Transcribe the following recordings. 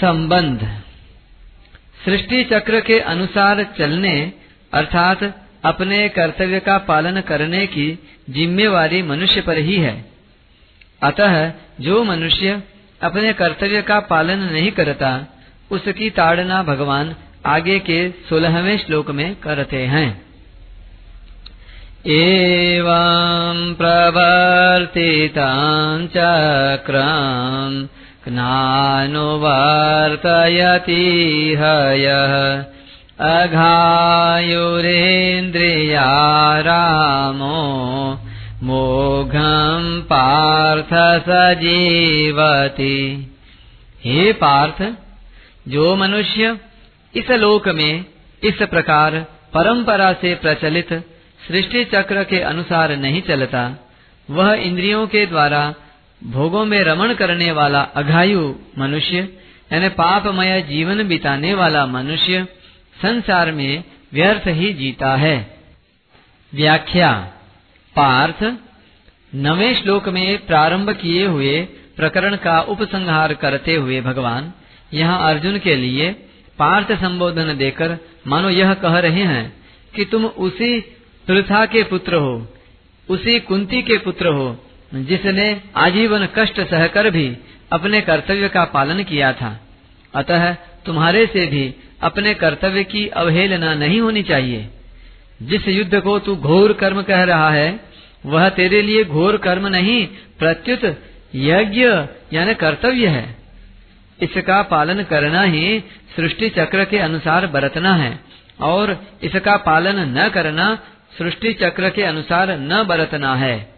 संबंध। सृष्टि चक्र के अनुसार चलने, अर्थात अपने कर्तव्य का पालन करने की जिम्मेवारी मनुष्य पर ही है। अतः जो मनुष्य अपने कर्तव्य का पालन नहीं करता, उसकी ताड़ना भगवान आगे के सोलहवें श्लोक में करते हैं। एवं प्रवर्तितं चक्रम् ज्ञानुवर्तयति हयः अघायुरेन्द्रिया रामो मोघम पार्थ सजीवती हे पार्थ, जो मनुष्य इस लोक में, इस प्रकार परंपरा से प्रचलित सृष्टि चक्र के अनुसार नहीं चलता, वह इंद्रियों के द्वारा भोगों में रमण करने वाला अघायु मनुष्य, यानी पापमय जीवन बिताने वाला मनुष्य संसार में व्यर्थ ही जीता है। व्याख्या, पार्थ, नवे श्लोक में प्रारंभ किए हुए प्रकरण का उपसंहार करते हुए भगवान यहाँ अर्जुन के लिए पार्थ संबोधन देकर मानो यह कह रहे हैं कि तुम उसी पृथा के पुत्र हो, उसी कुंती के पुत्र हो जिसने आजीवन कष्ट सहकर भी अपने कर्तव्य का पालन किया था। अतः तुम्हारे से भी अपने कर्तव्य की अवहेलना नहीं होनी चाहिए। जिस युद्ध को तू घोर कर्म कह रहा है, वह तेरे लिए घोर कर्म नहीं, प्रत्युत यज्ञ यानी कर्तव्य है। इसका पालन करना ही सृष्टि चक्र के अनुसार बरतना है, और इसका पालन न करना सृष्टि चक्र के अनुसार न बरतना है।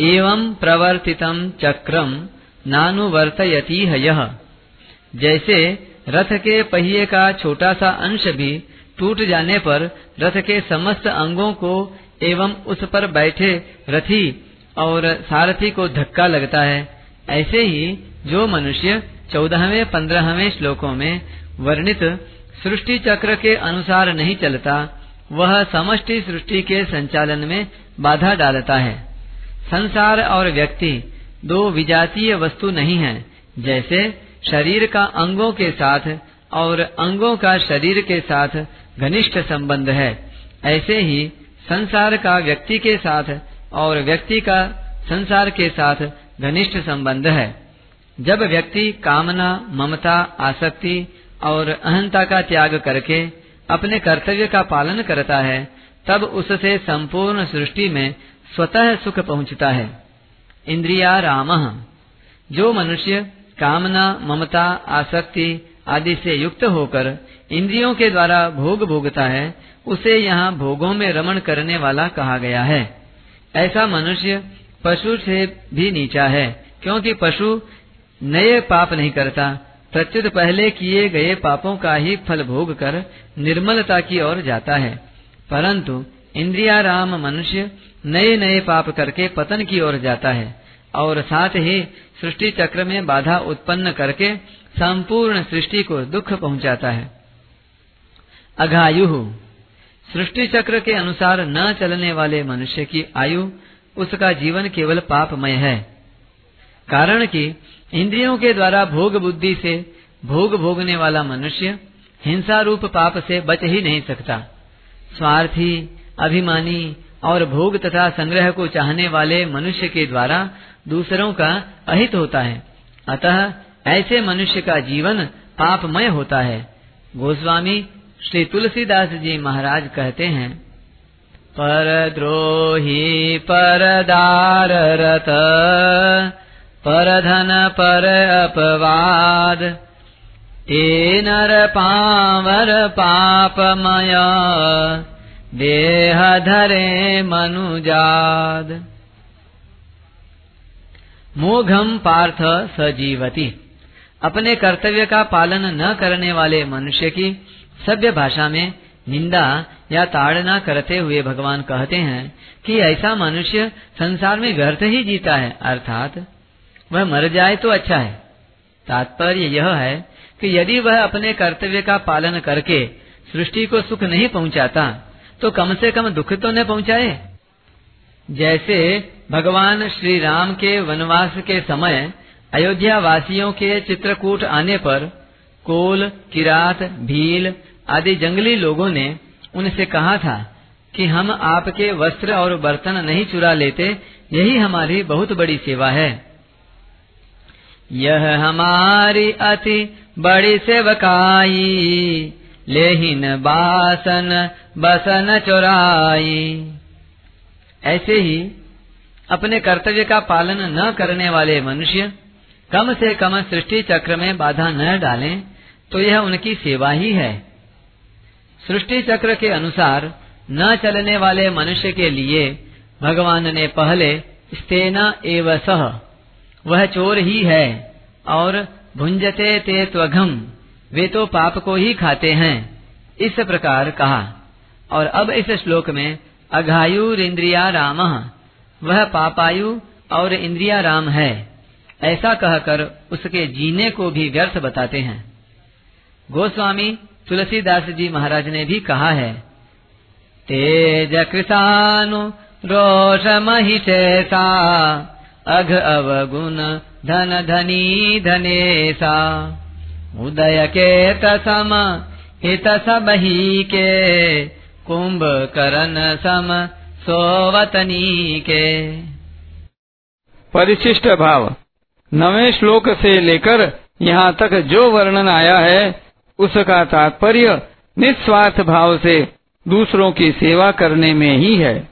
एवं प्रवर्तितम चक्रम नानुवर्तयति यह जैसे रथ के पहिए का छोटा सा अंश भी टूट जाने पर रथ के समस्त अंगों को एवं उस पर बैठे रथी और सारथी को धक्का लगता है। ऐसे ही जो मनुष्य चौदहवें, पंद्रहवें श्लोकों में वर्णित सृष्टि चक्र के अनुसार नहीं चलता, वह समष्टि सृष्टि के संचालन में बाधा डालता है। संसार और व्यक्ति दो विजातीय वस्तु नहीं है, जैसे शरीर का अंगों के साथ और अंगों का शरीर के साथ घनिष्ठ संबंध है। ऐसे ही संसार का व्यक्ति के साथ और व्यक्ति का संसार के साथ घनिष्ठ संबंध है। जब व्यक्ति कामना, ममता, आसक्ति और अहंता का त्याग करके अपने कर्तव्य का पालन करता है तब उससे संपूर्ण सृष्टि में स्वतः सुख पहुँचता है। इंद्रिया राम। जो मनुष्य कामना, ममता, आसक्ति आदि से युक्त होकर इंद्रियों के द्वारा भोग भोगता है, उसे यहाँ भोगों में रमण करने वाला कहा गया है। ऐसा मनुष्य पशु से भी नीचा है, क्योंकि पशु नए पाप नहीं करता, प्रत्युत पहले किए गए पापों का ही फल भोग कर निर्मलता की ओर जाता है। परंतु इंद्रियाराम मनुष्य नए नए पाप करके पतन की ओर जाता है और साथ ही सृष्टि चक्र में बाधा उत्पन्न करके संपूर्ण सृष्टि को दुख पहुंचाता है। अघायु सृष्टि चक्र के अनुसार न चलने वाले मनुष्य की आयु उसका जीवन केवल पापमय है। कारण कि इंद्रियों के द्वारा भोग बुद्धि से भोग भोगने वाला मनुष्य हिंसा रूप पाप से बच ही नहीं सकता। स्वार्थी, अभिमानी और भोग तथा संग्रह को चाहने वाले मनुष्य के द्वारा दूसरों का अहित होता है। अतः ऐसे मनुष्य का जीवन पापमय होता है। गोस्वामी श्री तुलसीदास जी महाराज कहते हैं पर द्रोही परदार रत पर धन पर अपवाद ए पावर पापमय देह धरे मनुजाद। मोघम पार्थ सजीवती। अपने कर्तव्य का पालन न करने वाले मनुष्य की सभ्य भाषा में निंदा या ताड़ना करते हुए भगवान कहते हैं कि ऐसा मनुष्य संसार में व्यर्थ ही जीता है, अर्थात वह मर जाए तो अच्छा है। तात्पर्य यह है कि यदि वह अपने कर्तव्य का पालन करके सृष्टि को सुख नहीं पहुंचाता तो कम से कम दुख तो न पहुँचाए। जैसे भगवान श्री राम के वनवास के समय अयोध्या वासियों के चित्रकूट आने पर कोल, किरात, भील आदि जंगली लोगों ने उनसे कहा था कि हम आपके वस्त्र और बर्तन नहीं चुरा लेते, यही हमारी बहुत बड़ी सेवा है। यह हमारी अति बड़ी सेवकाई, लेहिन बासन, बसन चुराई। ऐसे ही अपने कर्तव्य का पालन न करने वाले मनुष्य कम से कम सृष्टि चक्र में बाधा न डालें तो यह उनकी सेवा ही है। सृष्टि चक्र के अनुसार न चलने वाले मनुष्य के लिए भगवान ने पहले स्तेना एव सह, वह चोर ही है और भुंजते ते त्वघम, वे तो पाप को ही खाते हैं, इस प्रकार कहा। और अब इस श्लोक में, अघायु इंद्रिया राम, वह पापायु और इंद्रिया राम है, ऐसा कहकर उसके जीने को भी व्यर्थ बताते हैं। गोस्वामी तुलसीदास जी महाराज ने भी कहा है, तेज कृषानु रोष महिषेसा, अघ अवगुण धन धनी धनेसा उदय के तम हित सब ही के कुंभ करण सम सोवतनी के परिशिष्ट भाव नवे श्लोक से लेकर यहाँ तक जो वर्णन आया है, उसका तात्पर्य निस्वार्थ भाव से दूसरों की सेवा करने में ही है।